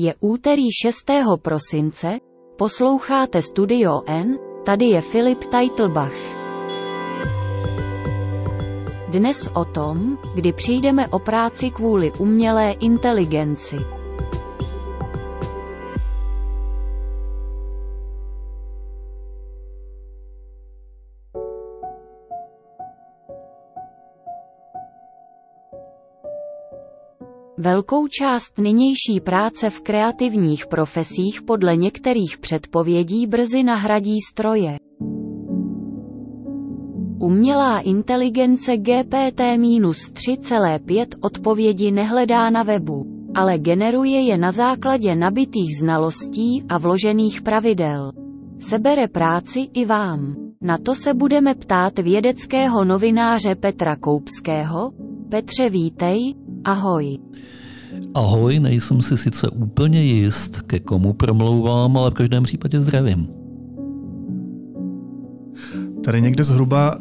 Je úterý 6. prosince, posloucháte Studio N, tady je Filip Teitelbach. Dnes o tom, kdy přijdeme o práci kvůli umělé inteligenci. Velkou část nynější práce v kreativních profesích podle některých předpovědí brzy nahradí stroje. Umělá inteligence GPT-3,5 odpovědi nehledá na webu, ale generuje je na základě nabitých znalostí a vložených pravidel. Sebere práci i vám. Na to se budeme ptát vědeckého novináře Petra Koupského. Petře vítej, ahoj. Ahoj, nejsem si sice úplně jist, ke komu promlouvám, ale v každém případě zdravím. Tady někde zhruba uh,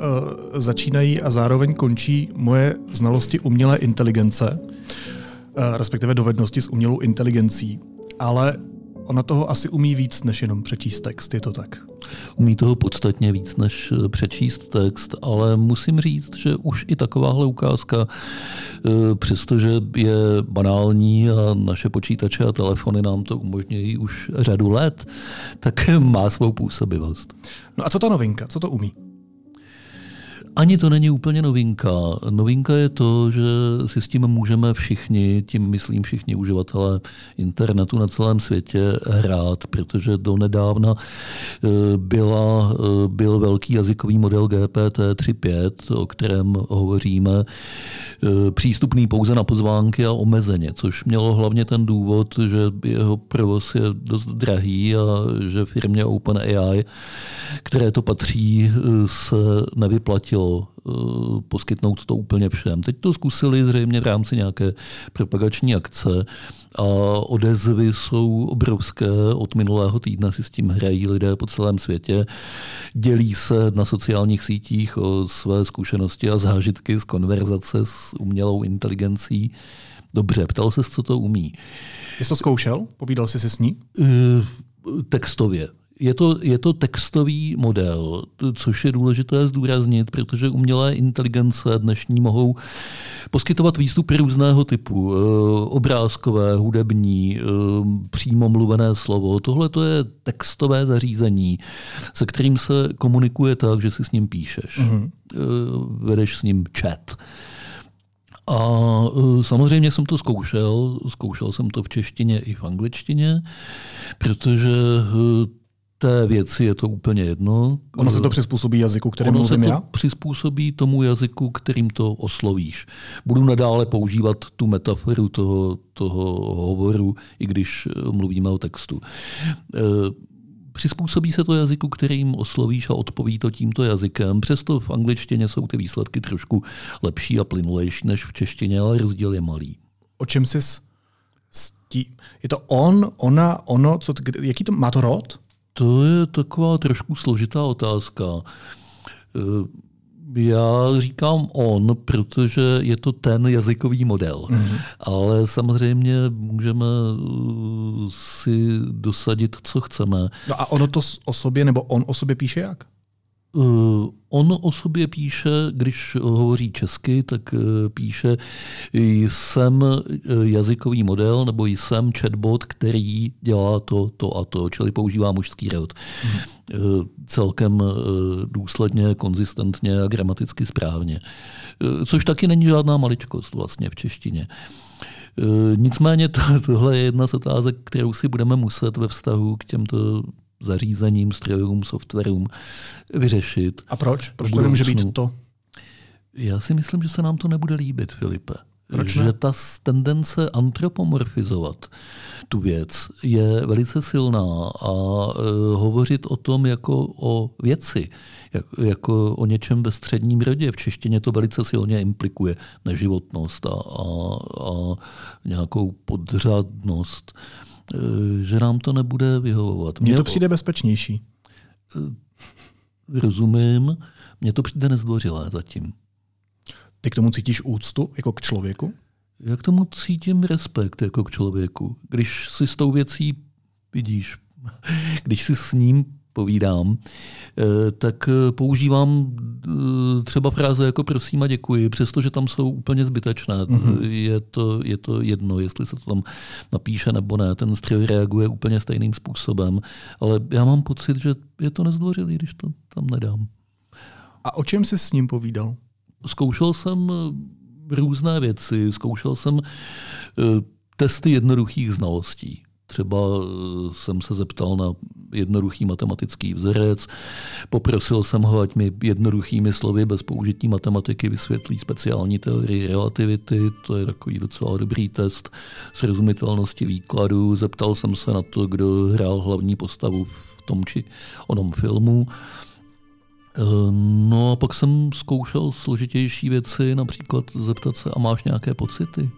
začínají a zároveň končí moje znalosti umělé inteligence, uh, respektive dovednosti s umělou inteligencí. Ale ona toho asi umí víc, než jenom přečíst text, je to tak? Umí toho podstatně víc, než eh, přečíst text, ale musím říct, že už i takováhle ukázka, eh, přestože je banální a naše počítače a telefony nám to umožňují už řadu let, tak má svou působivost. No a co ta novinka? Co to umí? Ani to není úplně novinka. Novinka je to, že si s tím můžeme všichni, tím myslím všichni uživatelé internetu na celém světě hrát, protože do nedávna eh, byla, eh, byl velký jazykový model GPT-3.5, o kterém hovoříme, eh, přístupný pouze na pozvánky a omezeně, což mělo hlavně ten důvod, že jeho provoz je dost drahý a že firmě OpenAI, které to patří, se nevyplatilo Eh, poskytnout to úplně všem. Teď to zkusili zřejmě v rámci nějaké propagační akce a odezvy jsou obrovské. Od minulého týdne si s tím hrají lidé po celém světě. Dělí se na sociálních sítích o své zkušenosti a zážitky z konverzace s umělou inteligencí. Dobře, ptal se, co to umí. Jsi to zkoušel? Povídal jsi si s ní? Uh, textově je to, je to textový model, což je důležité zdůraznit, protože umělé inteligence dnešní mohou poskytovat výstupy různého typu. Eh, obrázkové, hudební, eh, přímo mluvené slovo. Tohle to je textové zařízení, se kterým se komunikuje tak, že si s ním píšeš. Mm-hmm. Vedeš s ním chat. A samozřejmě jsem to zkoušel, zkoušel jsem to v češtině i v angličtině, protože té věci je to úplně jedno. Ono se to přizpůsobí jazyku, kterým ono mluvím se to já? přizpůsobí tomu jazyku, kterým to oslovíš. Budu nadále používat tu metaforu toho, toho hovoru, i když eh, mluvíme o textu. E, přizpůsobí se to jazyku, kterým oslovíš a odpoví to tímto jazykem. Přesto v angličtině jsou ty výsledky trošku lepší a plynulejší než v češtině, ale rozdíl je malý. O čem jsi s tím? Je to on, ona, ono, co, jaký to, má to rod? To je taková trošku složitá otázka. Eh, já říkám on, protože je to ten jazykový model. Mm-hmm. Ale samozřejmě můžeme eh, si dosadit, co chceme. No a ono to o sobě, nebo on o sobě píše jak? Uh, on o sobě píše, když hovoří česky, tak uh, píše jsem jazykový model nebo jsem chatbot, který dělá to, to a to, čili používá mužský rod. Hmm. Celkem důsledně, konzistentně a gramaticky správně. Což taky není žádná maličkost vlastně v češtině. Nicméně tohle je jedna z otázek, kterou si budeme muset ve vztahu k těmto zařízením, strojům, softwarům vyřešit. A proč? Proč to nemůže být to? Já si myslím, že se nám to nebude líbit, Filipe. Proč ne? Že ta tendence antropomorfizovat tu věc je velice silná a uh, hovořit o tom jako o věci, jak, jako o něčem ve středním rodě. V češtině to velice silně implikuje neživotnost a, a, a nějakou podřadnost. Eh, že nám to nebude vyhovovat. Mně to přijde bezpečnější. Eh, rozumím. Mně to přijde nezdvořilé zatím. Ty k tomu cítíš úctu jako k člověku? Já k tomu cítím respekt jako k člověku. Když si s tou věcí vidíš, když si s ním povídám, eh, tak eh, používám eh, třeba fráze jako prosím a děkuji, přestože tam jsou úplně zbytečné. Mm-hmm. Je, to, je to jedno, jestli se to tam napíše nebo ne. Ten stroj reaguje úplně stejným způsobem, ale já mám pocit, že je to nezdvořilý, když to tam nedám. A o čem jsi s ním povídal? Zkoušel jsem různé věci, zkoušel jsem testy jednoduchých znalostí. Třeba eh, jsem se zeptal na jednoduchý matematický vzorec, poprosil jsem ho, ať mi jednoduchými slovy bez použití matematiky vysvětlí speciální teorii relativity, to je takový docela dobrý test srozumitelnosti výkladu. Zeptal jsem se na to, kdo hrál hlavní postavu v tom či onom filmu. Eh, no a pak jsem zkoušel složitější věci, například zeptat se, a máš nějaké pocity?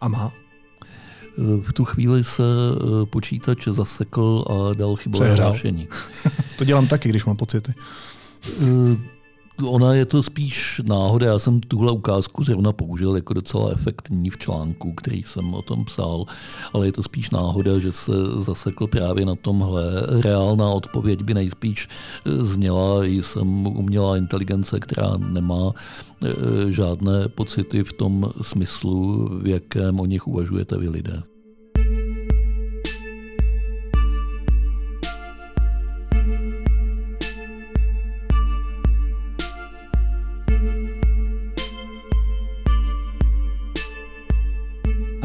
A má. V tu chvíli se eh, počítač zasekl a dal chybové hlášení. to dělám taky, když mám pocity. Eh, ona je to spíš náhoda. Já jsem tuhle ukázku zrovna použil jako docela efektní v článku, který jsem o tom psal, ale je to spíš náhoda, že se zasekl právě na tomhle. Reálná odpověď by nejspíš eh, zněla, jsem umělá inteligence, která nemá žádné pocity v tom smyslu, v jakém o nich uvažujete vy lidé.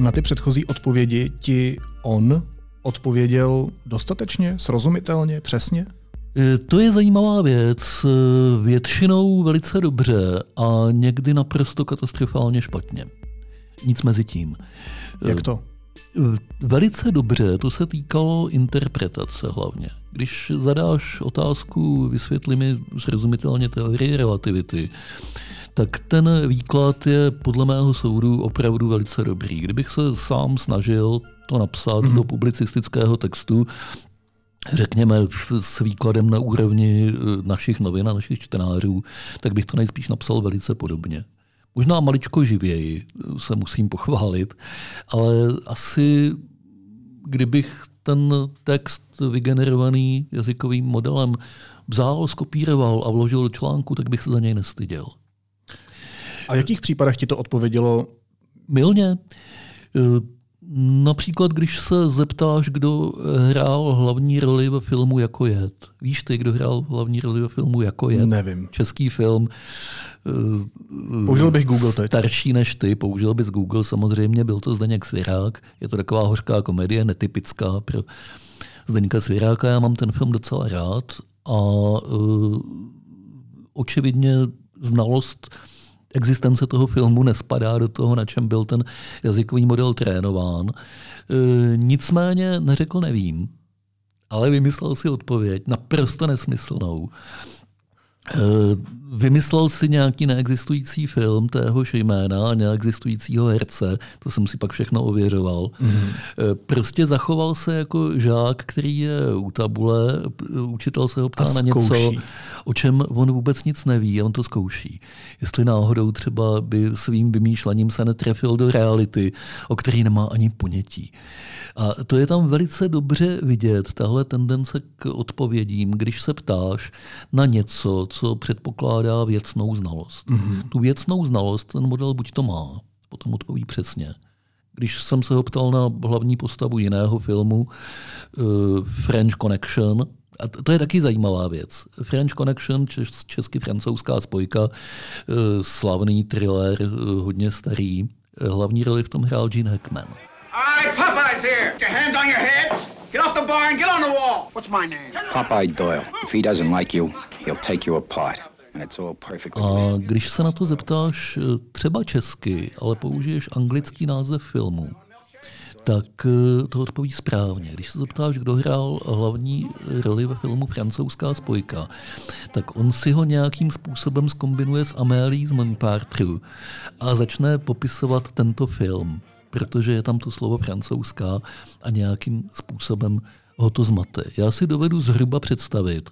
Na ty předchozí odpovědi ti on odpověděl dostatečně, srozumitelně, přesně? E, to je zajímavá věc. E, většinou velice dobře a někdy naprosto katastrofálně špatně. Nic mezi tím. E, Jak to? Velice dobře, to se týkalo interpretace hlavně. Když zadáš otázku, vysvětli mi srozumitelně teorii relativity, tak ten výklad je podle mého soudu opravdu velice dobrý. Kdybych se sám snažil to napsat mm-hmm. do publicistického textu, řekněme s výkladem na úrovni eh, našich novin a našich čtenářů, tak bych to nejspíš napsal velice podobně. Možná maličko živěji eh, se musím pochválit, ale asi kdybych ten text vygenerovaný jazykovým modelem vzal, skopíroval a vložil do článku, tak bych se za něj nestyděl. A v jakých případech ti to odpovědělo? Milně. E, například, když se zeptáš, kdo hrál hlavní roli ve filmu Jako jed. Víš ty, kdo hrál hlavní roli ve filmu Jako jed? Nevím. Český film. E, použil bych Google teď. Starší než ty, použil bys Google samozřejmě, byl to Zdeněk Svěrák. Je to taková hořká komedie, netypická pro Zdeňka Svěráka. Já mám ten film docela rád a uh, očividně znalost existence toho filmu nespadá do toho, na čem byl ten jazykový model trénován. E, nicméně neřekl nevím, ale vymyslel si odpověď, naprosto nesmyslnou. E, vymyslel si nějaký neexistující film téhož jména a neexistujícího herce, to jsem si pak všechno ověřoval. Mm-hmm. Prostě zachoval se jako žák, který je u tabule, učitel se ho ptá na něco, o čem on vůbec nic neví a on to zkouší. Jestli náhodou třeba by svým vymýšlením se netrefil do reality, o který nemá ani ponětí. A to je tam velice dobře vidět, tahle tendence k odpovědím, když se ptáš na něco, co předpokládá věcnou znalost. Mm-hmm. Tu věcnou znalost ten model buď to má, potom odpoví přesně. Když jsem se ho ptal na hlavní postavu jiného filmu, uh, French Connection, a to je taky zajímavá věc. French Connection, česky francouzská spojka, uh, slavný thriller, uh, hodně starý. Hlavní roli v tom hrál Gene Hackman. All right, Popeye's here. Get your hands on your heads. Get off the bar and get on the wall. What's my name? Popeye Doyle. If he doesn't like you, he'll take you apart. A když se na to zeptáš eh, třeba česky, ale použiješ anglický název filmu, tak eh, to odpoví správně. Když se zeptáš, kdo hrál hlavní roli ve filmu Francouzská spojka, tak on si ho nějakým způsobem skombinuje s Amélie z Montpartre a začne popisovat tento film protože je tam to slovo francouzská a nějakým způsobem ho to zmate. Já si dovedu zhruba představit,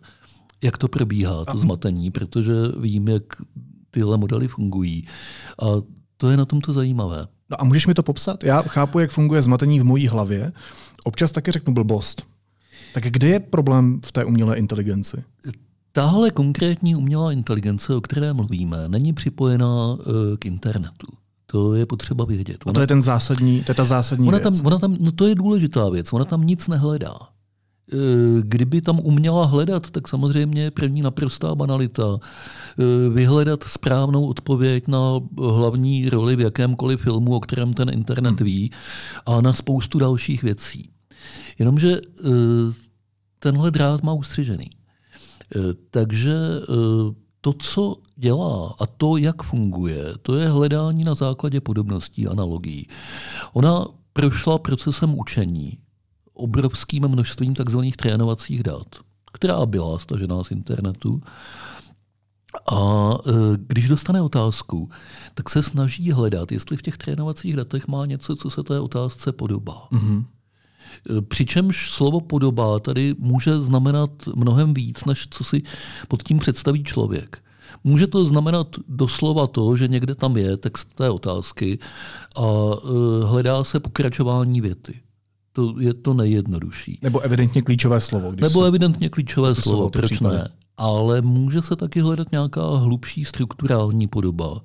jak to probíhá, to zmatení, protože vím, jak tyhle modely fungují. A to je na tomto zajímavé. No a můžeš mi to popsat? Já chápu, jak funguje zmatení v mojí hlavě. Občas taky řeknu blbost. Tak kde je problém v té umělé inteligenci? Tahle konkrétní umělá inteligence, o které mluvíme, není připojená eh, k internetu. To je potřeba vědět. Ona, a to je ten zásadní, to je ta zásadní ona věc. Tam, ona tam, no to je důležitá věc. Ona tam nic nehledá. Eh, kdyby tam uměla hledat, tak samozřejmě první naprostá banalita. Eh, vyhledat správnou odpověď na hlavní roli v jakémkoliv filmu, o kterém ten internet hmm. ví, a na spoustu dalších věcí. Jenomže tenhle drát má ustřižený. Eh, takže eh, to, co dělá a to, jak funguje, to je hledání na základě podobností, analogií. Ona prošla procesem učení obrovským množstvím takzvaných trénovacích dat, která byla stažená z internetu. A eh, když dostane otázku, tak se snaží hledat, jestli v těch trénovacích datech má něco, co se té otázce podobá. Mm-hmm. Přičemž slovo podoba tady může znamenat mnohem víc, než co si pod tím představí člověk. Může to znamenat doslova to, že někde tam je text té otázky a e, hledá se pokračování věty. To je to nejjednodušší. Nebo evidentně klíčové slovo. Když Nebo evidentně klíčové slovo, proč ne? Ale může se taky hledat nějaká hlubší strukturální podoba,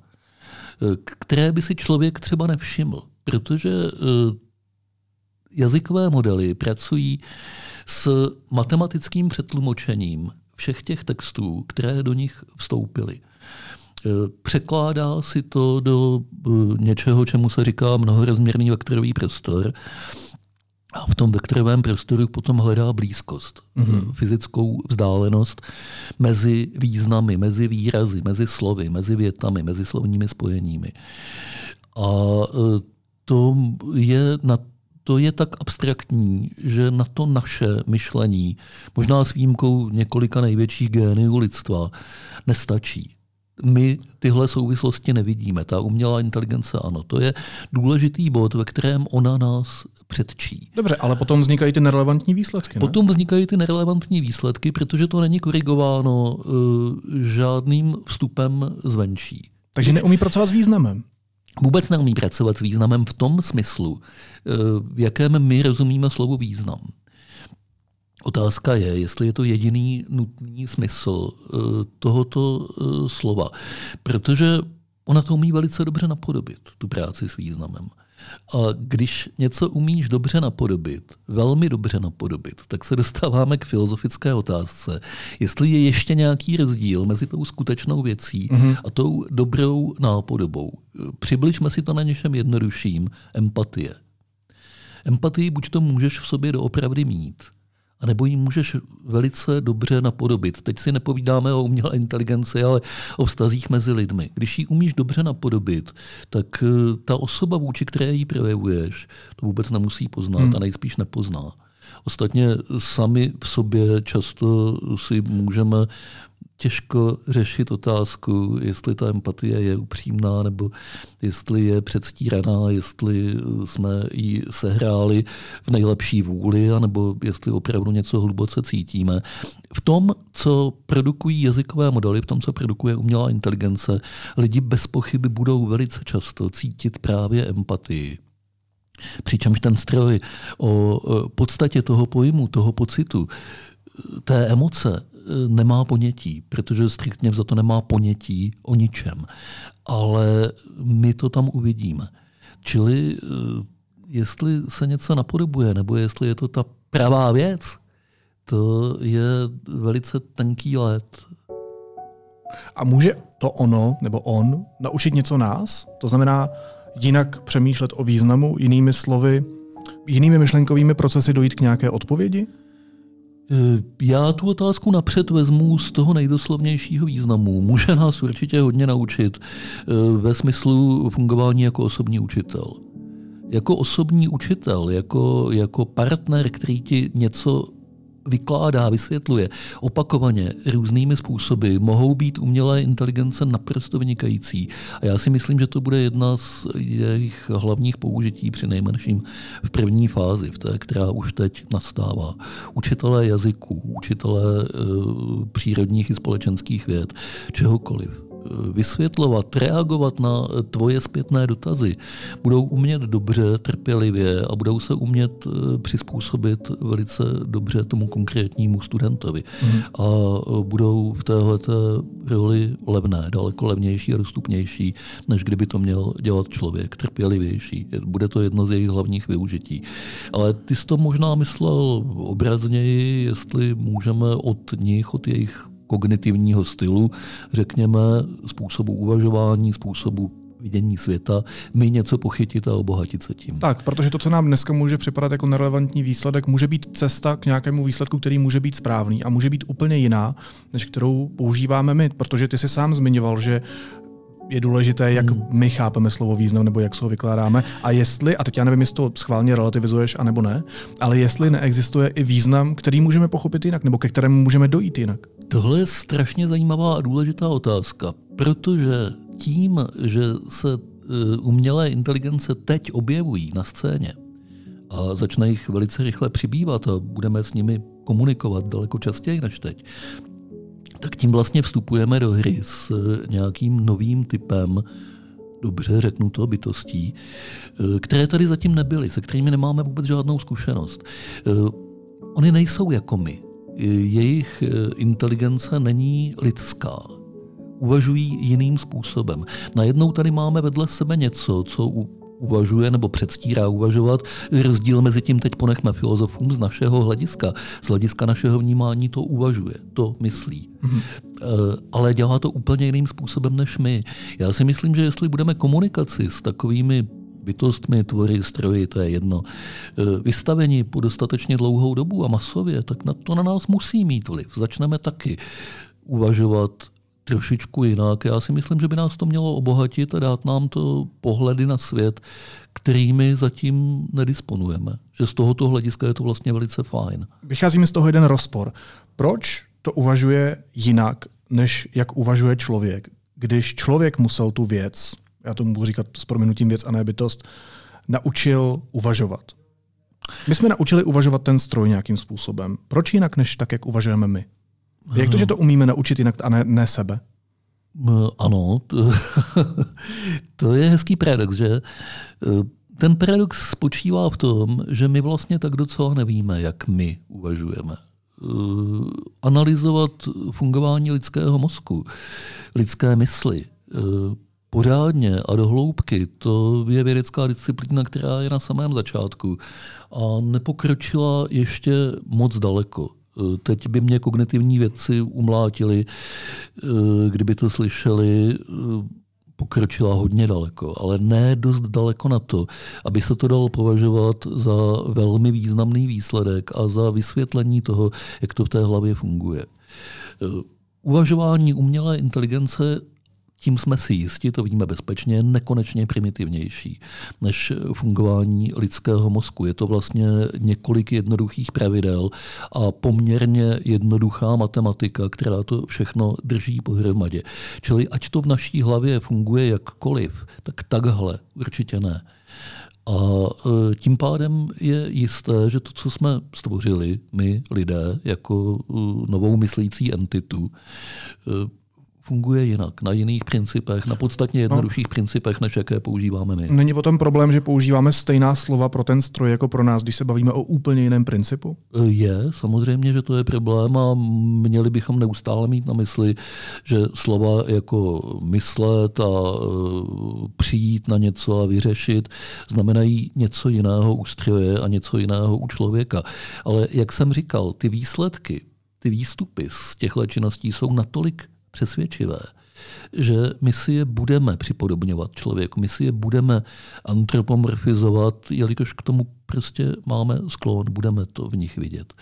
e, které by si člověk třeba nevšiml. Protože jazykové modely pracují s matematickým přetlumočením všech těch textů, které do nich vstoupily. E, překládá si to do e, něčeho, čemu se říká mnohorozměrný vektorový prostor. A v tom vektorovém prostoru potom hledá blízkost, mm-hmm. fyzickou vzdálenost mezi významy, mezi výrazy, mezi slovy, mezi větami, mezi slovními spojeními. A to je na to je tak abstraktní, že na to naše myšlení, možná s výjimkou několika největších géniů lidstva, nestačí. My tyhle souvislosti nevidíme. Ta umělá inteligence ano. To je důležitý bod, ve kterém ona nás předčí. Dobře, ale potom vznikají ty nerelevantní výsledky. Ne? Potom vznikají ty nerelevantní výsledky, protože to není korigováno uh, žádným vstupem zvenčí. Takže neumí pracovat s významem vůbec neumí pracovat s významem v tom smyslu, eh, v jakém my rozumíme slovo význam. Otázka je, jestli je to jediný nutný smysl eh, tohoto eh, slova, protože ona to umí velice dobře napodobit, tu práci s významem. A když něco umíš dobře napodobit, velmi dobře napodobit, tak se dostáváme k filozofické otázce, jestli je ještě nějaký rozdíl mezi tou skutečnou věcí mm-hmm. a tou dobrou nápodobou. Přibližme si to na něčem jednodušším, empatie. Empatii buď to můžeš v sobě doopravdy mít, a nebo ji můžeš velice dobře napodobit. Teď si nepovídáme o umělé inteligenci, ale o vztazích mezi lidmi. Když ji umíš dobře napodobit, tak eh, ta osoba, vůči které ji projevuješ, to vůbec nemusí poznat hmm. a nejspíš nepozná. Ostatně sami v sobě často si můžeme těžko řešit otázku, jestli ta empatie je upřímná, nebo jestli je předstíraná, jestli jsme ji sehráli v nejlepší vůli, nebo jestli opravdu něco hluboce cítíme. V tom, co produkují jazykové modely, v tom, co produkuje umělá inteligence, lidi bez pochyby budou velice často cítit právě empatii. Přičemž ten stroj o podstatě toho pojmu, toho pocitu, té emoce nemá ponětí, protože striktně za to nemá ponětí o ničem. Ale my to tam uvidíme. Čili jestli se něco napodobuje, nebo jestli je to ta pravá věc, to je velice tenký let. A může to ono, nebo on, naučit něco nás? To znamená jinak přemýšlet o významu, jinými slovy, jinými myšlenkovými procesy dojít k nějaké odpovědi? Eh, já tu otázku napřed vezmu z toho nejdoslovnějšího významu. Může nás určitě hodně naučit eh, ve smyslu fungování jako osobní učitel. Jako osobní učitel, jako, jako partner, který ti něco vykládá, vysvětluje opakovaně různými způsoby, mohou být umělé inteligence naprosto vynikající. A já si myslím, že to bude jedna z jejich hlavních použití při nejmenším v první fázi, v té, která už teď nastává. Učitelé jazyků, učitelé e, přírodních i společenských věd, čehokoliv. E, vysvětlovat, reagovat na tvoje zpětné dotazy, budou umět dobře, trpělivě a budou se umět eh, přizpůsobit velice dobře tomu konkrétnímu studentovi. Mm. A budou v téhle roli levné, daleko levnější a dostupnější, než kdyby to měl dělat člověk, trpělivější. Bude to jedno z jejich hlavních využití. Ale ty jsi to možná myslel obrazněji, jestli můžeme od nich, od jejich kognitivního stylu, řekněme, způsobu uvažování, způsobu vidění světa, my něco pochytit a obohatit se tím. Tak, protože to, co nám dneska může připadat jako nerelevantní výsledek, může být cesta k nějakému výsledku, který může být správný a může být úplně jiná, než kterou používáme my, protože ty si sám zmiňoval, že je důležité, jak hmm. my chápeme slovo význam nebo jak se ho vykládáme. A jestli, a teď já nevím, jestli to schválně relativizuješ, anebo ne, ale jestli neexistuje i význam, který můžeme pochopit jinak, nebo ke kterému můžeme dojít jinak. Tohle je strašně zajímavá a důležitá otázka, protože tím, že se e, umělé inteligence teď objevují na scéně a začne jich velice rychle přibývat a budeme s nimi komunikovat daleko častěji než teď, tak tím vlastně vstupujeme do hry s eh, nějakým novým typem dobře řeknu to, bytostí, eh, které tady zatím nebyly, se kterými nemáme vůbec žádnou zkušenost. Oni nejsou jako my. Jejich inteligence není lidská. Uvažují jiným způsobem. Najednou tady máme vedle sebe něco, co uvažuje nebo předstírá uvažovat. Rozdíl mezi tím teď ponechme filozofům z našeho hlediska. Z hlediska našeho vnímání to uvažuje, to myslí. Mm-hmm. Ale dělá to úplně jiným způsobem než my. Já si myslím, že jestli budeme komunikaci s takovými bytostmi, tvory, stroji, to je jedno, eh, vystavení po dostatečně dlouhou dobu a masově, tak na to na nás musí mít vliv. Začneme taky uvažovat trošičku jinak. Já si myslím, že by nás to mělo obohatit a dát nám to pohledy na svět, kterými zatím nedisponujeme. Že z tohoto hlediska je to vlastně velice fajn. Vychází mi z toho jeden rozpor. Proč to uvažuje jinak, než jak uvažuje člověk? Když člověk musel tu věc, já to můžu říkat s proměnutím věc a ne bytost, naučil uvažovat. My jsme naučili uvažovat ten stroj nějakým způsobem. Proč jinak, než tak, jak uvažujeme my? Jak to, že to umíme naučit jinak a ne, ne sebe? Ano, to, to je hezký paradox, že ten paradox spočívá v tom, že my vlastně tak docela nevíme, jak my uvažujeme. Analyzovat fungování lidského mozku, lidské mysli, pořádně a do hloubky, to je vědecká disciplína, která je na samém začátku a nepokročila ještě moc daleko. Teď by mě kognitivní vědci umlátili, eh, kdyby to slyšeli, eh, pokročila hodně daleko, ale ne dost daleko na to, aby se to dalo považovat za velmi významný výsledek a za vysvětlení toho, jak to v té hlavě funguje. Uvažování umělé inteligence tím jsme si jisti, to víme bezpečně, nekonečně primitivnější než fungování lidského mozku. Je to vlastně několik jednoduchých pravidel a poměrně jednoduchá matematika, která to všechno drží pohromadě. Čili ať to v naší hlavě funguje jakkoliv, tak takhle určitě ne. A e, tím pádem je jisté, že to, co jsme stvořili, my lidé, jako e, novou myslící entitu, e, funguje jinak, na jiných principech, na podstatně jednodušších no. principech, než jaké používáme my. Není potom problém, že používáme stejná slova pro ten stroj jako pro nás, když se bavíme o úplně jiném principu? E, je, samozřejmě, že to je problém a měli bychom neustále mít na mysli, že slova jako myslet a e, přijít na něco a vyřešit znamenají něco jiného u stroje a něco jiného u člověka. Ale jak jsem říkal, ty výsledky, ty výstupy z těchto činností jsou natolik přesvědčivé, že my si je budeme připodobňovat člověku, my si je budeme antropomorfizovat, jelikož k tomu prostě máme sklon, budeme to v nich vidět.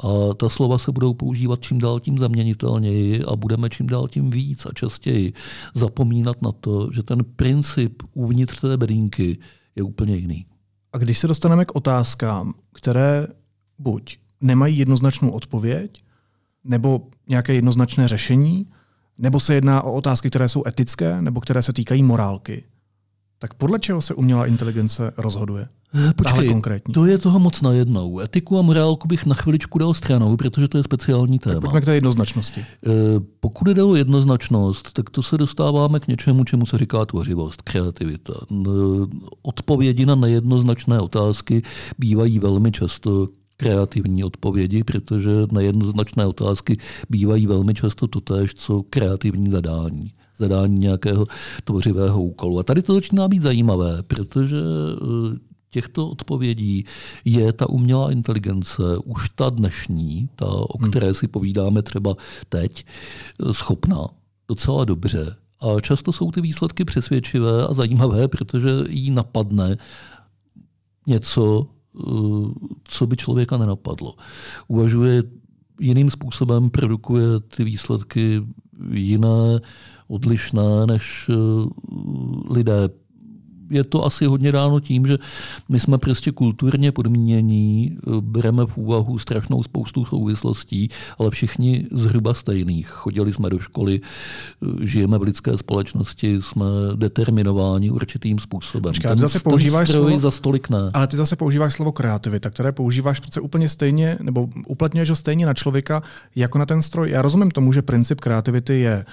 A ta slova se budou používat čím dál tím zaměnitelněji a budeme čím dál tím víc a častěji zapomínat na to, že ten princip uvnitř té bedínky je úplně jiný. A když se dostaneme k otázkám, které buď nemají jednoznačnou odpověď, nebo nějaké jednoznačné řešení, nebo se jedná o otázky, které jsou etické, nebo které se týkají morálky. tak podle čeho se umělá inteligence rozhoduje? Eh, počkej, konkrétní. to je toho moc najednou. Etiku a morálku bych na chviličku dal stranou, protože to je speciální téma. Tak pojďme k té jednoznačnosti. Eh, pokud jde o jednoznačnost, tak to se dostáváme k něčemu, čemu se říká tvořivost, kreativita. Odpovědi na nejednoznačné otázky bývají velmi často kreativní odpovědi, protože na jednoznačné otázky bývají velmi často totéž, co kreativní zadání zadání nějakého tvořivého úkolu. A tady to začíná být zajímavé, protože eh, těchto odpovědí je ta umělá inteligence, už ta dnešní, ta, o hmm. které si povídáme třeba teď, eh, schopná docela dobře. A často jsou ty výsledky přesvědčivé a zajímavé, protože jí napadne něco, co by člověka nenapadlo. Uvažuje jiným způsobem, produkuje ty výsledky jiné, odlišné než eh, lidé. Je to asi hodně dáno tím, že my jsme prostě kulturně podmínění, bereme v úvahu strašnou spoustu souvislostí, ale všichni zhruba stejných. Chodili jsme do školy, žijeme v lidské společnosti, jsme determinováni určitým způsobem. Počkej, ten, zase používáš ten slovo, za stolik ne. Ale ty zase používáš slovo kreativita, které používáš přece úplně stejně, nebo uplatňuješ ho stejně na člověka jako na ten stroj. Já rozumím tomu, že princip kreativity je Ehm,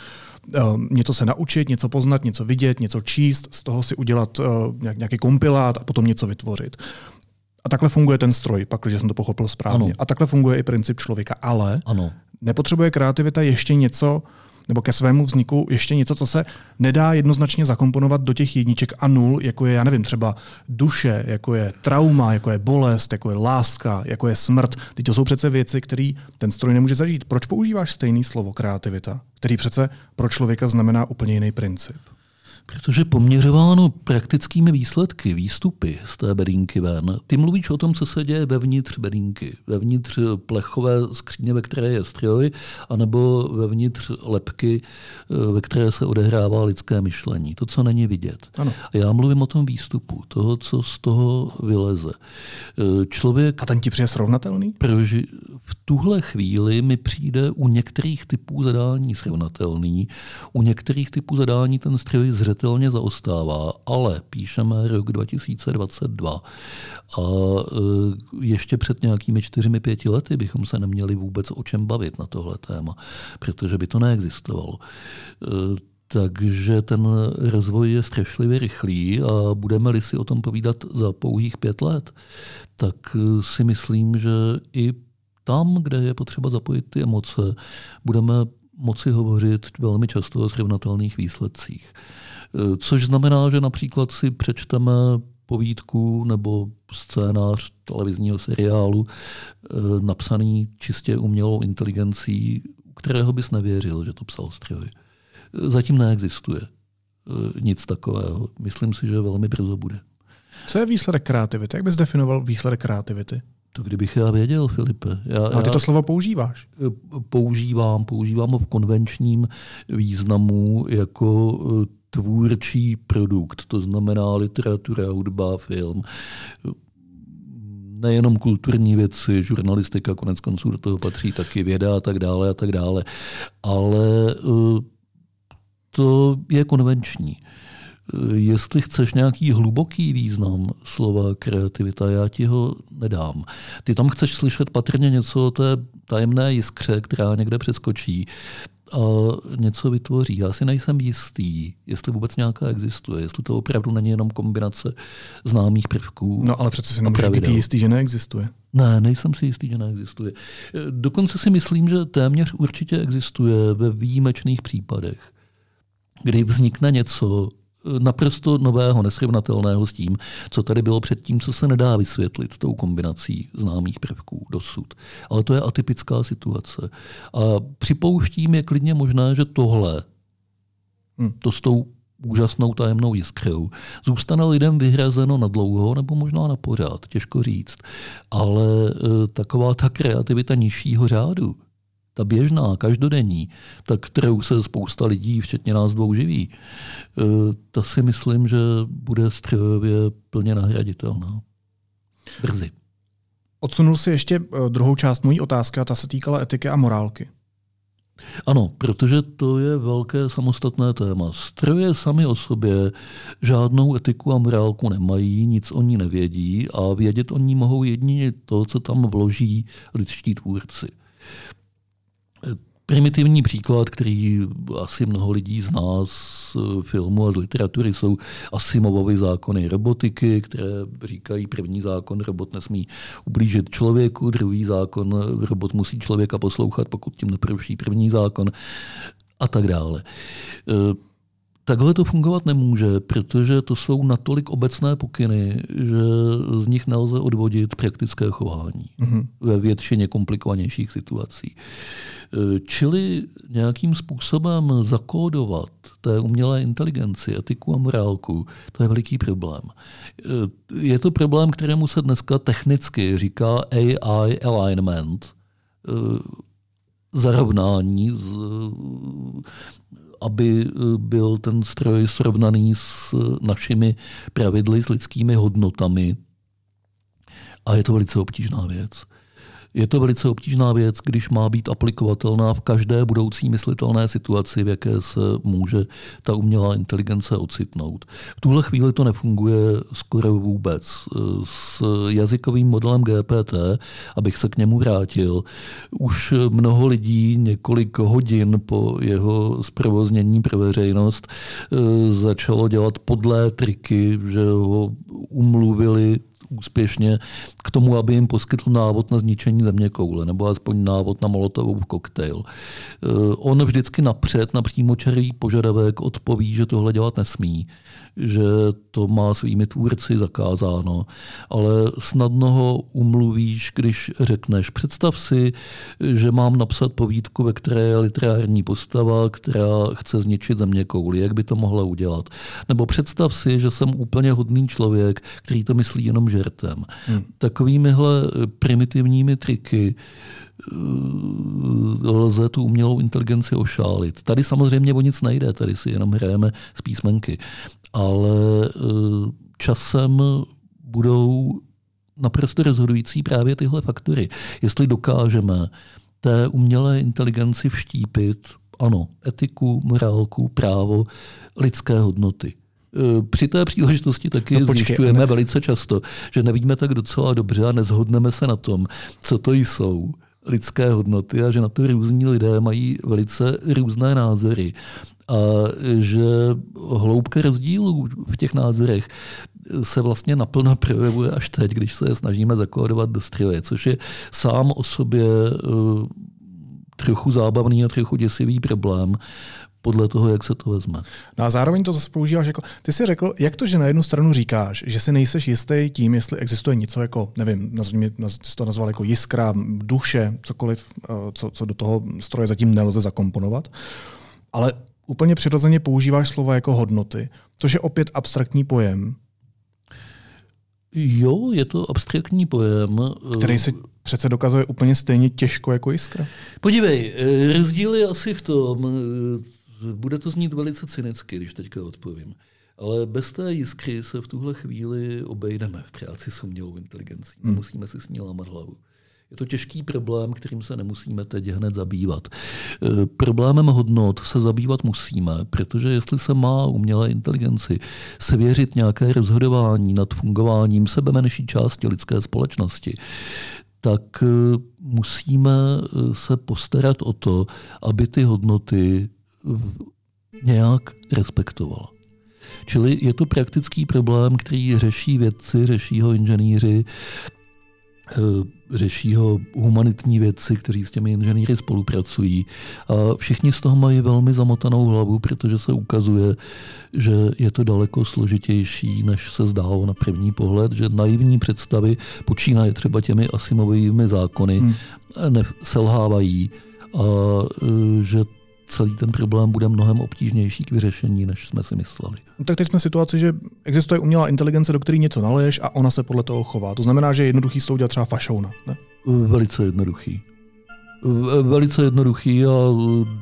něco se naučit, něco poznat, něco vidět, něco číst, z toho si udělat uh, nějaký kompilát a potom něco vytvořit. A takhle funguje ten stroj, pak, když jsem to pochopil správně. Ano. A takhle funguje i princip člověka. Ale ano. nepotřebuje kreativita ještě něco, nebo ke svému vzniku ještě něco, co se nedá jednoznačně zakomponovat do těch jedniček a nul, jako je, já nevím, třeba duše, jako je trauma, jako je bolest, jako je láska, jako je smrt. Teď to jsou přece věci, které ten stroj nemůže zažít. Proč používáš stejný slovo kreativita, který přece pro člověka znamená úplně jiný princip? Protože poměřováno praktickými výsledky, výstupy z té bedínky ven, ty mluvíš o tom, co se děje vevnitř bedínky, vevnitř plechové skříně, ve které je stroj, anebo vevnitř lepky, eh, ve které se odehrává lidské myšlení. To, co není vidět. Ano. A já mluvím o tom výstupu, toho, co z toho vyleze. Eh, člověk... A ten ti přijde srovnatelný? Proži... V tuhle chvíli mi přijde u některých typů zadání srovnatelný, u některých typů zadání ten stroj zřetelný zřetelně zaostává, ale píšeme rok 2022 a e, ještě před nějakými čtyřmi, pěti lety bychom se neměli vůbec o čem bavit na tohle téma, protože by to neexistovalo. E, takže ten rozvoj je strašlivě rychlý a budeme-li si o tom povídat za pouhých pět let, tak e, si myslím, že i tam, kde je potřeba zapojit ty emoce, budeme moci hovořit velmi často o srovnatelných výsledcích. Eh, což znamená, že například si přečteme povídku nebo scénář televizního seriálu eh, napsaný čistě umělou inteligencí, u kterého bys nevěřil, že to psal stroj. Eh, zatím neexistuje nic takového. Myslím si, že velmi brzo bude. Co je výsledek kreativity? Jak bys definoval výsledek kreativity? To kdybych já věděl, Filipe. Já, Ale ty to slovo používáš. Používám, používám ho v konvenčním významu jako tvůrčí produkt, to znamená literatura, hudba, film, nejenom kulturní věci, žurnalistika, konec konců do toho patří taky věda a tak dále a tak dále. Ale eh, to je konvenční. Eh, jestli chceš nějaký hluboký význam slova kreativita, já ti ho nedám. Ty tam chceš slyšet patrně něco o té tajemné jiskře, která někde přeskočí a něco vytvoří. Já si nejsem jistý, jestli vůbec nějaká existuje, jestli to opravdu není jenom kombinace známých prvků. No ale přece si nemůžeš být jistý, že neexistuje. Ne, nejsem si jistý, že neexistuje. Dokonce si myslím, že téměř určitě existuje ve výjimečných případech, kdy vznikne něco, naprosto nového, nesrovnatelného s tím, co tady bylo předtím, co se nedá vysvětlit tou kombinací známých prvků dosud. Ale to je atypická situace. A připouštím je klidně možné, že tohle, hmm. to s tou úžasnou tajemnou jiskrou, zůstane lidem vyhrazeno na dlouho nebo možná na pořád, těžko říct. Ale e, taková ta kreativita nižšího řádu, ta běžná, každodenní, tak kterou se spousta lidí, včetně nás dvou, živí, eh, ta si myslím, že bude strojově plně nahraditelná. Brzy. Odsunul si ještě eh, druhou část mojí otázky a ta se týkala etiky a morálky. Ano, protože to je velké samostatné téma. Stroje sami o sobě žádnou etiku a morálku nemají, nic o ní nevědí a vědět o ní mohou jedině to, co tam vloží lidští tvůrci. Primitivní příklad, který asi mnoho lidí zná z filmu a z literatury, jsou Asimovovy zákony robotiky, které říkají první zákon, robot nesmí ublížit člověku, druhý zákon, robot musí člověka poslouchat, pokud tím neporuší první zákon a tak dále. Takhle to fungovat nemůže, protože to jsou natolik obecné pokyny, že z nich nelze odvodit praktické chování mm-hmm. ve většině komplikovanějších situací. Čili nějakým způsobem zakódovat té umělé inteligenci, etiku a morálku, to je veliký problém. Je to problém, kterému se dneska technicky říká AI alignment, zarovnání aby eh, byl ten stroj srovnaný s našimi pravidly, s lidskými hodnotami. A je to velice obtížná věc. Je to velice obtížná věc, když má být aplikovatelná v každé budoucí myslitelné situaci, v jaké se může ta umělá inteligence ocitnout. V tuhle chvíli to nefunguje skoro vůbec. S jazykovým modelem GPT, abych se k němu vrátil, už mnoho lidí několik hodin po jeho zprovoznění pro veřejnost eh, začalo dělat podlé triky, že ho umluvili úspěšně k tomu, aby jim poskytl návod na zničení země koule, nebo aspoň návod na molotovou koktejl. Eh, on vždycky napřed na přímočarý požadavek odpoví, že tohle dělat nesmí že to má svými tvůrci zakázáno, ale snadno ho umluvíš, když řekneš, představ si, že mám napsat povídku, ve které je literární postava, která chce zničit země kouli, jak by to mohla udělat. Nebo představ si, že jsem úplně hodný člověk, který to myslí jenom žertem. Hmm. Takovýmihle primitivními triky lze tu umělou inteligenci ošálit. Tady samozřejmě o nic nejde, tady si jenom hrajeme z písmenky ale eh, časem budou naprosto rozhodující právě tyhle faktory. Jestli dokážeme té umělé inteligenci vštípit, ano, etiku, morálku, právo, lidské hodnoty. Eh, při té příležitosti taky no, počkej, zjišťujeme ne. velice často, že nevíme tak docela dobře a nezhodneme se na tom, co to jsou lidské hodnoty a že na to různí lidé mají velice různé názory. A že hloubka rozdílů v těch názorech se vlastně naplno projevuje až teď, když se je snažíme zakódovat do stroje, což je sám o sobě eh, trochu zábavný a trochu děsivý problém, podle toho, jak se to vezme. No a zároveň to zase používáš jako, ty jsi řekl, jak to, že na jednu stranu říkáš, že si nejseš jistý tím, jestli existuje něco jako, nevím, nazvím, jsi to nazval jako jiskra, duše, cokoliv, eh, co, co do toho stroje zatím nelze zakomponovat, ale úplně přirozeně používáš slova jako hodnoty, což je opět abstraktní pojem. Jo, je to abstraktní pojem. Který se přece dokazuje úplně stejně těžko jako jiskra. Podívej, eh, rozdíl je asi v tom, eh, bude to znít velice cynicky, když teďka odpovím. Ale bez té jiskry se v tuhle chvíli obejdeme v práci s umělou inteligencí. Hmm. Musíme si s ní lámat hlavu. Je to těžký problém, kterým se nemusíme teď hned zabývat. E, problémem hodnot se zabývat musíme, protože jestli se má umělé inteligenci svěřit nějaké rozhodování nad fungováním sebe menší části lidské společnosti, tak e, musíme e, se postarat o to, aby ty hodnoty nějak respektovala. Čili je to praktický problém, který řeší vědci, řeší ho inženýři, Eh, řeší ho humanitní vědci, kteří s těmi inženýry spolupracují. A všichni z toho mají velmi zamotanou hlavu, protože se ukazuje, že je to daleko složitější, než se zdálo na první pohled, že naivní představy počínaje třeba těmi Asimovými zákony hmm. selhávají a eh, že celý ten problém bude mnohem obtížnější k vyřešení, než jsme si mysleli. No tak teď jsme v situaci, že existuje umělá inteligence, do které něco naleješ a ona se podle toho chová. To znamená, že je jednoduchý s tou udělat třeba fašouna. Ne? Velice jednoduchý. Velice jednoduchý a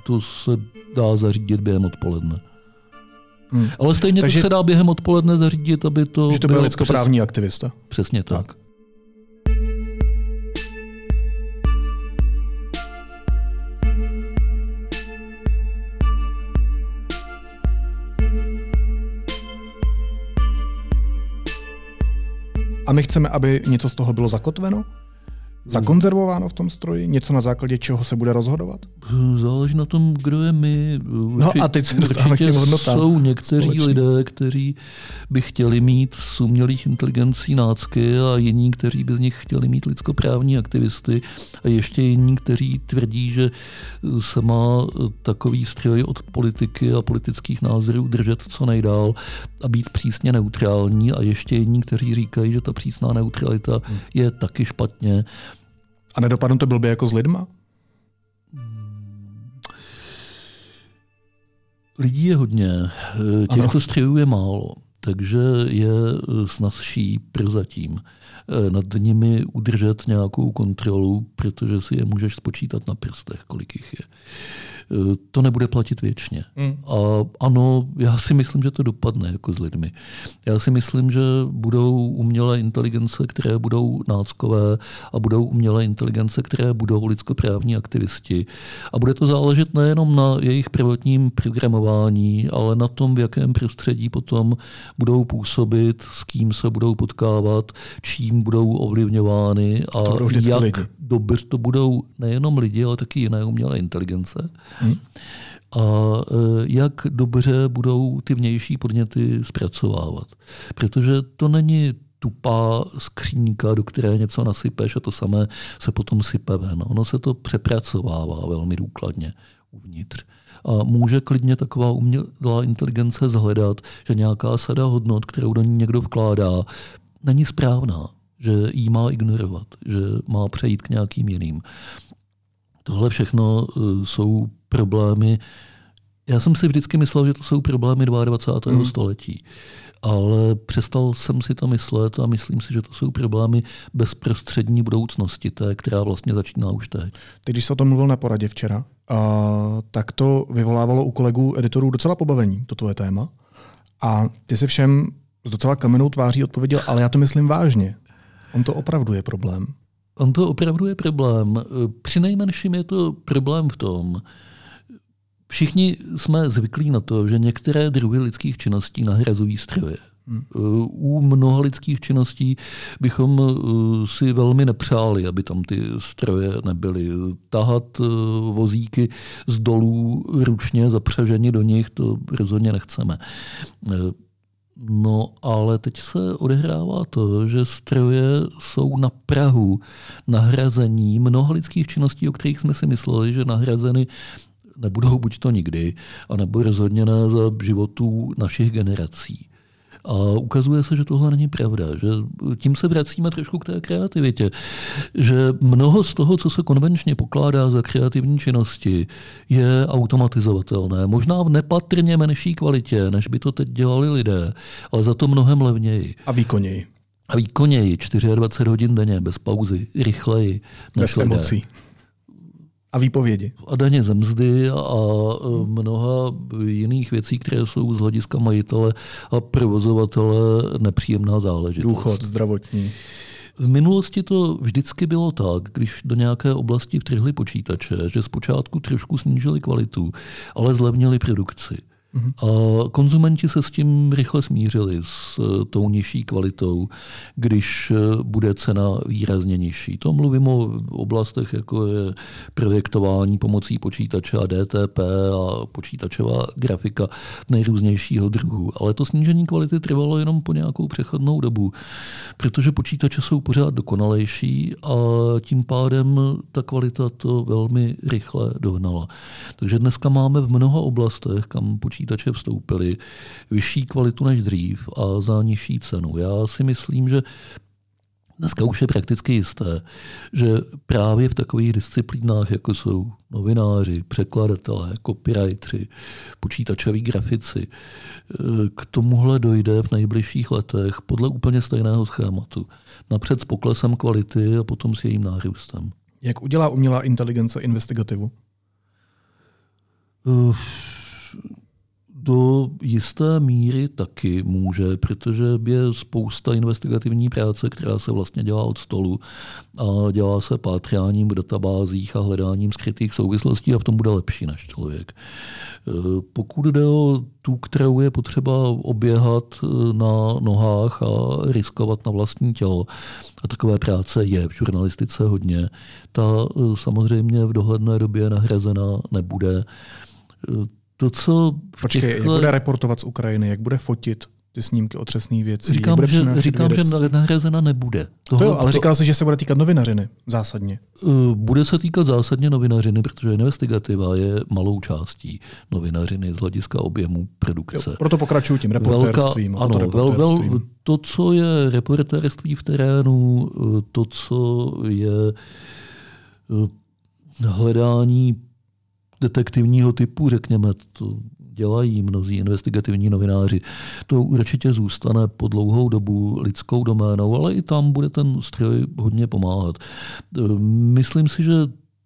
to se dá zařídit během odpoledne. Hmm. Ale stejně Takže, to se dá během odpoledne zařídit, aby to. Že to byl lidskoprávní přes... aktivista. Přesně tak. tak. A my chceme, aby něco z toho bylo zakotveno? zakonzervováno v tom stroji? Něco na základě čeho se bude rozhodovat? Záleží na tom, kdo je my. no a teď se dostáváme k těm hodnotám. Jsou někteří společně. lidé, kteří by chtěli mít z umělých inteligencí nácky a jiní, kteří by z nich chtěli mít lidskoprávní aktivisty a ještě jiní, kteří tvrdí, že se má takový stroj od politiky a politických názorů držet co nejdál a být přísně neutrální a ještě jiní, kteří říkají, že ta přísná neutralita hmm. je taky špatně. A nedopadne to blbě jako s lidma? Lidí je hodně, těchto střihů je málo, takže je snazší prozatím eh, nad nimi udržet nějakou kontrolu, protože si je můžeš spočítat na prstech, kolik jich je. Eh, to nebude platit věčně. Mm. A ano, já si myslím, že to dopadne jako s lidmi. Já si myslím, že budou umělé inteligence, které budou náckové a budou umělé inteligence, které budou lidskoprávní aktivisti. A bude to záležet nejenom na jejich prvotním programování, ale na tom, v jakém prostředí potom budou působit, s kým se budou potkávat, čím budou ovlivňovány a jak lidi. Dobře to budou nejenom lidi, ale taky jiné umělé inteligence. Hmm. A e, jak dobře budou ty vnější podněty zpracovávat. Protože to není tupá skřínka, do které něco nasypeš a to samé se potom sype ven. Ono se to přepracovává velmi důkladně uvnitř. A může klidně taková umělá inteligence zhledat, že nějaká sada hodnot, kterou do ní někdo vkládá, není správná, že jí má ignorovat, že má přejít k nějakým jiným. Tohle všechno e, jsou problémy. Já jsem si vždycky myslel, že to jsou problémy 22. Mm. století. Ale přestal jsem si to myslet a myslím si, že to jsou problémy bezprostřední budoucnosti, té, která vlastně začíná už teď. Ty, když se o tom mluvil na poradě včera, a, tak to vyvolávalo u kolegů editorů docela pobavení, to tvoje téma. A ty si všem s docela kamenou tváří odpověděl, ale já to myslím vážně. On to opravdu je problém. On to opravdu je problém. Při nejmenším je to problém v tom, Všichni jsme zvyklí na to, že některé druhy lidských činností nahrazují stroje. Hmm. U mnoha lidských činností bychom eh, si velmi nepřáli, aby tam ty stroje nebyly. Tahat eh, vozíky z dolů ručně zapřaženi do nich, to rozhodně nechceme. No ale teď se odehrává to, že stroje jsou na Prahu nahrazení mnoha lidských činností, o kterých jsme si mysleli, že nahrazeny nebudou buď to nikdy, anebo rozhodně ne za životů našich generací. A ukazuje se, že tohle není pravda, že tím se vracíme trošku k té kreativitě, že mnoho z toho, co se konvenčně pokládá za kreativní činnosti, je automatizovatelné. Možná v nepatrně menší kvalitě, než by to teď dělali lidé, ale za to mnohem levněji. A výkonněji. A výkonněji, 24 hodin denně, bez pauzy, rychleji. Bez lidé. emocí. A výpovědi. A daně ze mzdy a mnoha jiných věcí, které jsou z hlediska majitele a provozovatele nepříjemná záležitost. Důchod, zdravotní. V minulosti to vždycky bylo tak, když do nějaké oblasti vtrhli počítače, že zpočátku trošku snížili kvalitu, ale zlevnili produkci. A konzumenti se s tím rychle smířili, s eh, tou nižší kvalitou, když eh, bude cena výrazně nižší. To mluvím o oblastech, jako je projektování pomocí počítače a DTP a počítačová grafika nejrůznějšího druhu. Ale to snížení kvality trvalo jenom po nějakou přechodnou dobu, protože počítače jsou pořád dokonalejší a tím pádem ta kvalita to velmi rychle dohnala. Takže dneska máme v mnoha oblastech, kam počítače počítače vstoupily, vyšší kvalitu než dřív a za nižší cenu. Já si myslím, že Dneska už je prakticky jisté, že právě v takových disciplínách, jako jsou novináři, překladatelé, copywriteri, počítačoví grafici, k tomuhle dojde v nejbližších letech podle úplně stejného schématu. Napřed s poklesem kvality a potom s jejím nárůstem. Jak udělá umělá inteligence investigativu? Uh, do jisté míry taky může, protože je spousta investigativní práce, která se vlastně dělá od stolu a dělá se pátráním v databázích a hledáním skrytých souvislostí a v tom bude lepší než člověk. E, pokud jde o tu, kterou je potřeba oběhat e, na nohách a riskovat na vlastní tělo, a takové práce je v žurnalistice hodně, ta e, samozřejmě v dohledné době nahrazena nebude to, co... Počkej, těchto... jak bude reportovat z Ukrajiny, jak bude fotit ty snímky otřesných věcí? Říkám, bude že, říkám že nahrazena nebude. Toho, to jo, ale to... říkal jsi, že se bude týkat novinařiny zásadně. Uh, bude se týkat zásadně novinařiny, protože investigativa je malou částí novinařiny z hlediska objemu produkce. Jo, proto pokračuju tím reportérstvím. Velká, ano, vel, vel, to, co je reportérství v terénu, uh, to, co je uh, hledání detektivního typu, řekněme, to dělají mnozí investigativní novináři. To určitě zůstane po dlouhou dobu lidskou doménou, ale i tam bude ten stroj hodně pomáhat. Myslím si, že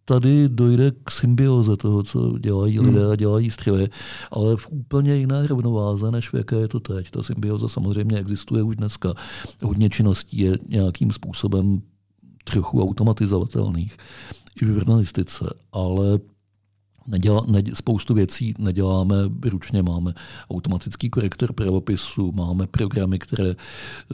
tady dojde k symbioze toho, co dělají hmm. lidé a dělají stroje, ale v úplně jiné rovnováze, než v jaké je to teď. Ta symbioza samozřejmě existuje už dneska. Hodně činností je nějakým způsobem trochu automatizovatelných i v žurnalistice, ale Neděla, ne, spoustu věcí neděláme ručně, máme automatický korektor pravopisu, máme programy, které,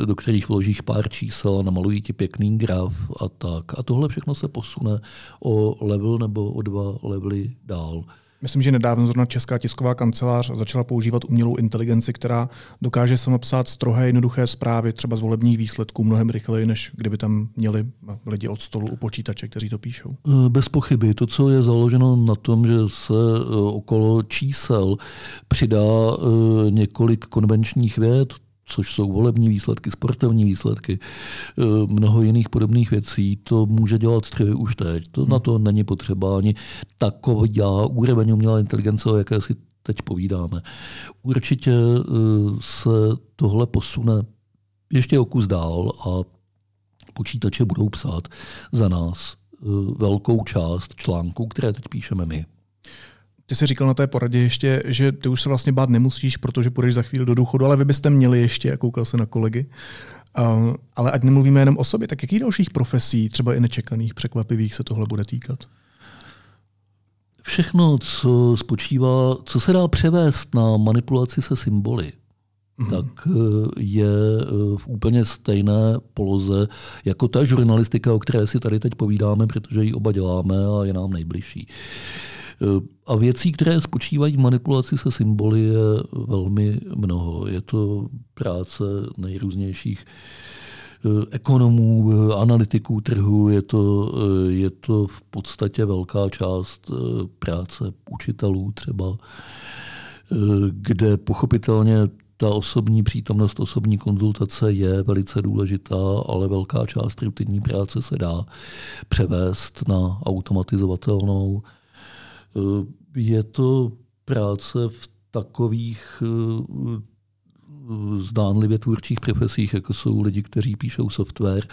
do kterých vložíš pár čísel a namalují ti pěkný graf a tak. A tohle všechno se posune o level nebo o dva levely dál. Myslím, že nedávno zrovna Česká tisková kancelář začala používat umělou inteligenci, která dokáže se napsat strohé, jednoduché zprávy, třeba z volebních výsledků, mnohem rychleji, než kdyby tam měli lidi od stolu u počítače, kteří to píšou. Eh, bez pochyby. To, co je založeno na tom, že se eh, okolo čísel přidá eh, několik konvenčních věd, což jsou volební výsledky, sportovní výsledky, eh, mnoho jiných podobných věcí, to může dělat stroj už teď. To hmm. na to není potřeba ani takový já úroveň umělé inteligence, o jaké si teď povídáme. Určitě eh, se tohle posune ještě o kus dál a počítače budou psát za nás eh, velkou část článků, které teď píšeme my. Ty jsi říkal na té poradě ještě, že ty už se vlastně bát nemusíš, protože půjdeš za chvíli do důchodu, ale vy byste měli ještě, a koukal se na kolegy. Uh, ale ať nemluvíme jenom o sobě, tak jakých dalších profesí, třeba i nečekaných, překvapivých, se tohle bude týkat? Všechno, co spočívá, co se dá převést na manipulaci se symboly, mm. tak eh, je eh, v úplně stejné poloze jako ta žurnalistika, o které si tady teď povídáme, protože ji oba děláme a je nám nejbližší. A věcí, které spočívají v manipulaci se symboly, je velmi mnoho. Je to práce nejrůznějších eh, ekonomů, eh, analytiků trhu, je to, eh, je to v podstatě velká část práce učitelů třeba, kde pochopitelně ta osobní přítomnost, osobní konzultace je velice důležitá, ale velká část rutinní práce se dá převést na automatizovatelnou Eh, je to práce v takových eh, zdánlivě tvůrčích profesích, jako jsou lidi, kteří píšou software,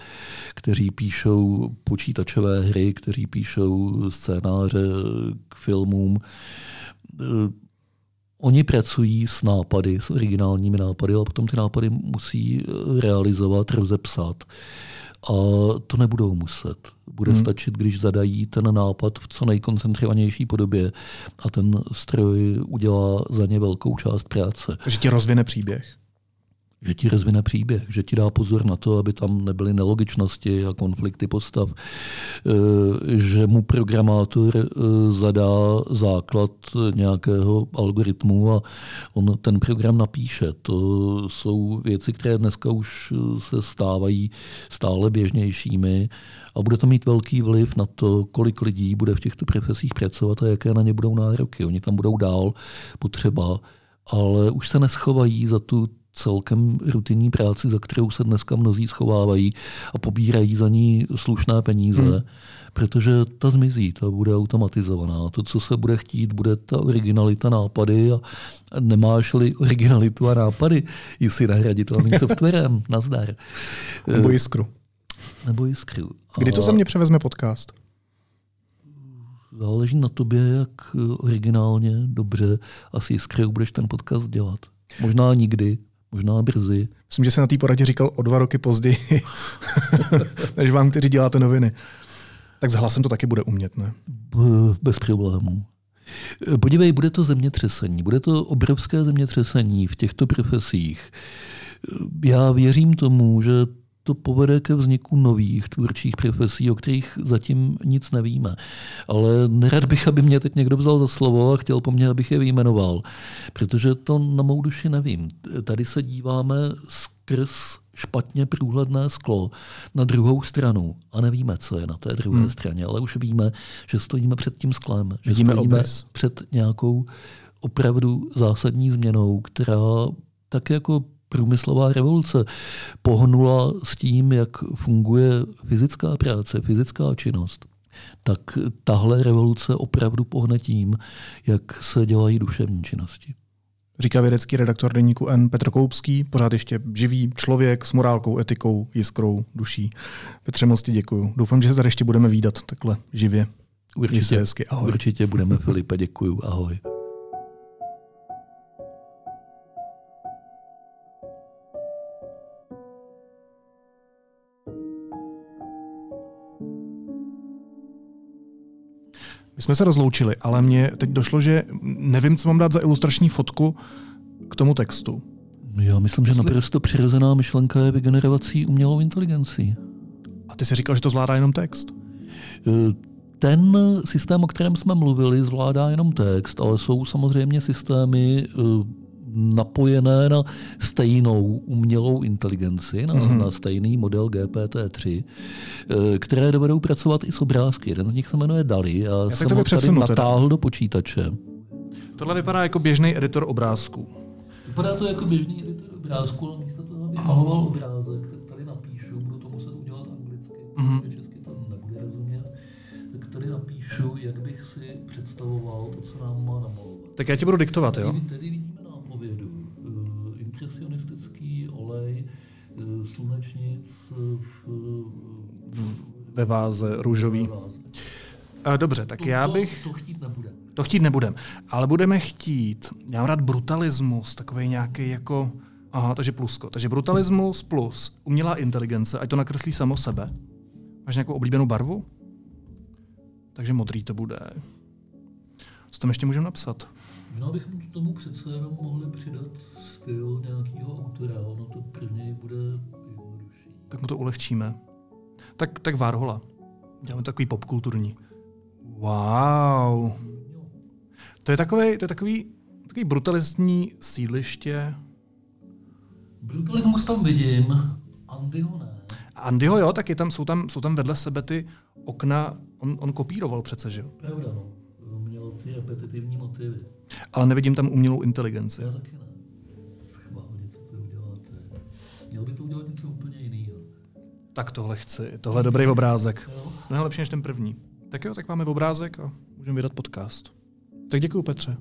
kteří píšou počítačové hry, kteří píšou scénáře k filmům. Eh, oni pracují s nápady, s originálními nápady, ale potom ty nápady musí realizovat, rozepsat. A to nebudou muset. Bude hmm. stačit, když zadají ten nápad v co nejkoncentrovanější podobě a ten stroj udělá za ně velkou část práce. Že ti rozvine příběh že ti rozvine příběh, že ti dá pozor na to, aby tam nebyly nelogičnosti a konflikty postav, eh, že mu programátor eh, zadá základ nějakého algoritmu a on ten program napíše. To jsou věci, které dneska už se stávají stále běžnějšími a bude to mít velký vliv na to, kolik lidí bude v těchto profesích pracovat a jaké na ně budou nároky. Oni tam budou dál potřeba, ale už se neschovají za tu celkem rutinní práci, za kterou se dneska mnozí schovávají a pobírají za ní slušné peníze, hmm. protože ta zmizí, ta bude automatizovaná. To, co se bude chtít, bude ta originalita nápady a nemáš-li originalitu a nápady, jsi nahraditelným softwarem, nazdar. Nebo jiskru. Nebo jiskru. Kdy to se mě převezme podcast? záleží na tobě, jak originálně, dobře a s jiskrou budeš ten podcast dělat. Možná nikdy, možná brzy. Myslím, že se na té poradě říkal o dva roky později, než vám, kteří děláte noviny. Tak s hlasem to taky bude umět, ne? Bez problémů. Podívej, bude to zemětřesení, bude to obrovské zemětřesení v těchto profesích. Já věřím tomu, že to povede ke vzniku nových tvůrčích profesí, o kterých zatím nic nevíme. Ale nerad bych, aby mě teď někdo vzal za slovo a chtěl po mně, abych je vyjmenoval, protože to na mou duši nevím. Tady se díváme skrz špatně průhledné sklo na druhou stranu a nevíme, co je na té druhé hmm. straně, ale už víme, že stojíme před tím sklem, že Vidíme stojíme obrys. před nějakou opravdu zásadní změnou, která tak jako průmyslová revoluce pohnula s tím, jak funguje fyzická práce, fyzická činnost, tak tahle revoluce opravdu pohne tím, jak se dělají duševní činnosti. Říká vědecký redaktor deníku N Petr Koupský, pořád ještě živý člověk s morálkou, etikou, jiskrou, duší. Petře, moc ti děkuju. Doufám, že se tady ještě budeme výdat takhle živě. Určitě, hezky, ahoj. určitě budeme, Filipe, děkuju, ahoj. My jsme se rozloučili, ale mně teď došlo, že nevím, co mám dát za ilustrační fotku k tomu textu. Já myslím, že Jestli- naprosto přirozená myšlenka je vygenerovací umělou inteligencí. A ty jsi říkal, že to zvládá jenom text. Eh, Ten systém, o kterém jsme mluvili, zvládá jenom text, ale jsou samozřejmě systémy eh, napojené na stejnou umělou inteligenci, na, mm-hmm. na stejný model GPT-3, eh, které dovedou pracovat i s obrázky. Jeden z nich se jmenuje DALI a se jsem ho tady přesunu teda. natáhl do počítače. Tohle vypadá jako běžný editor obrázků. Vypadá to jako běžný editor obrázku, ale místo toho, abych maloval obrázek, tak tady napíšu, budu to muset udělat anglicky, Mhm. protože česky to nebude rozumět, tak tady napíšu, jak bych si představoval to, co nám má namalovat. Tak já ti budu diktovat, jo? Tady, tady vidíme Ve váze růžový. A dobře, tak To- já bych... To chtít nebude. To chtít nebudem, ale budeme chtít, já mám rád brutalismus, takový nějaký jako, aha, takže plusko. Takže brutalismus plus umělá inteligence, ať to nakreslí samo sebe. Máš nějakou oblíbenou barvu? Takže modrý to bude. Co tam ještě můžeme napsat? Možná bychom tomu přece jenom mohli přidat styl nějakého autora, ono to pro něj bude. Tak mu to ulehčíme. Tak, tak Varhola. Děláme takový popkulturní. Wow. To je takový, to je takový, takový brutalistní sídliště. Brutalismus tam vidím, Andyho ne. Andyho, jo, tak je tam, jsou, tam, jsou tam vedle sebe ty okna, on, on kopíroval přece, že jo? Pravda, no. Měl ty repetitivní motivy. Ale nevidím tam umělou inteligenci. Já taky ne. Schválně, co to uděláte. Měl by to udělat něco úplně. Tak tohle chci, tohle je dobrý obrázek. Mnohem lepší než ten první. Tak jo, tak máme obrázek a můžeme vydat podcast. Tak děkuji Petře.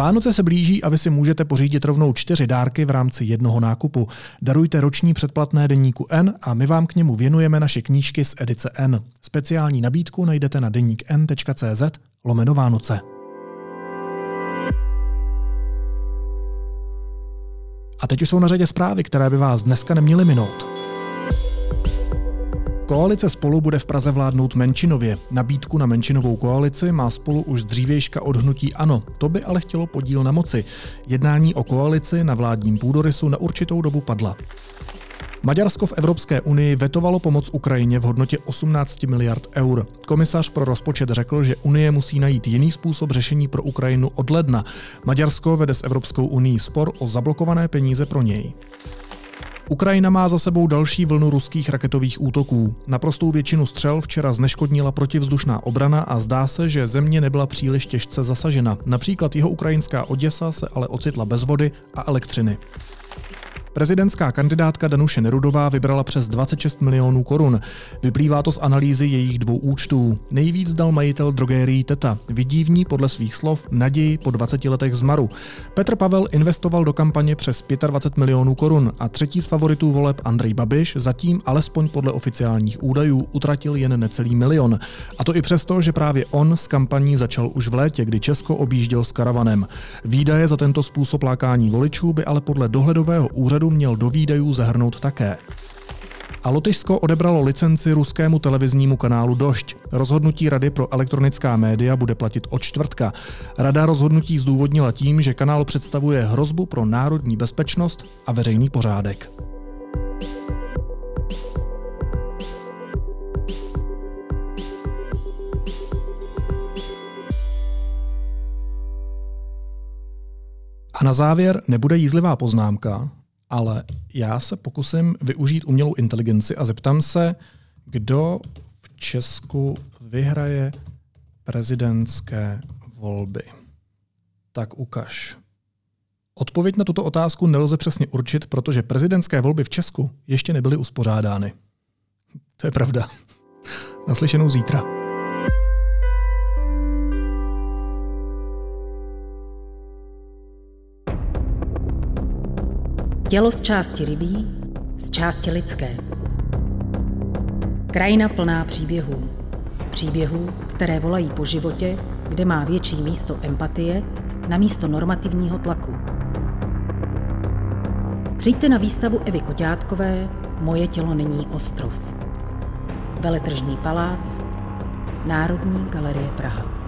Vánoce se blíží a vy si můžete pořídit rovnou čtyři dárky v rámci jednoho nákupu. Darujte roční předplatné deníku N a my vám k němu věnujeme naše knížky z edice N. Speciální nabídku najdete na deníkn.cz lomeno Vánoce. A teď už jsou na řadě zprávy, které by vás dneska neměly minout. Koalice Spolu bude v Praze vládnout menšinově. Nabídku na menšinovou koalici má Spolu už dřívějška odhnutí ANO. To by ale chtělo podíl na moci. Jednání o koalici na vládním půdorysu na určitou dobu padla. Maďarsko v Evropské unii vetovalo pomoc Ukrajině v hodnotě 18 miliard eur. Komisař pro rozpočet řekl, že Unie musí najít jiný způsob řešení pro Ukrajinu od ledna. Maďarsko vede s Evropskou unii spor o zablokované peníze pro něj. Ukrajina má za sebou další vlnu ruských raketových útoků. Naprostou většinu střel včera zneškodnila protivzdušná obrana a zdá se, že země nebyla příliš těžce zasažena. Například jeho ukrajinská Oděsa se ale ocitla bez vody a elektřiny. Prezidentská kandidátka Danuše Nerudová vybrala přes 26 milionů korun. Vyplývá to z analýzy jejich dvou účtů. Nejvíc dal majitel drogérií Teta. Vidí v ní podle svých slov naději po 20 letech zmaru. Petr Pavel investoval do kampaně přes 25 milionů korun a třetí z favoritů voleb Andrej Babiš zatím alespoň podle oficiálních údajů utratil jen necelý milion. A to i přesto, že právě on s kampaní začal už v létě, kdy Česko objížděl s karavanem. Výdaje za tento způsob lákání voličů by ale podle dohledového úřadu měl do výdajů zahrnout také. A Lotyšsko odebralo licenci ruskému televiznímu kanálu Došť. Rozhodnutí Rady pro elektronická média bude platit od čtvrtka. Rada rozhodnutí zdůvodnila tím, že kanál představuje hrozbu pro národní bezpečnost a veřejný pořádek. A na závěr nebude jízlivá poznámka, ale já se pokusím využít umělou inteligenci a zeptám se, kdo v Česku vyhraje prezidentské volby. Tak ukaž. Odpověď na tuto otázku nelze přesně určit, protože prezidentské volby v Česku ještě nebyly uspořádány. To je pravda. Naslyšenou zítra. Tělo z části rybí, z části lidské. Krajina plná příběhů. Příběhů, které volají po životě, kde má větší místo empatie na místo normativního tlaku. Přijďte na výstavu Evy Koťátkové Moje tělo není ostrov. Veletržní palác, Národní galerie Praha.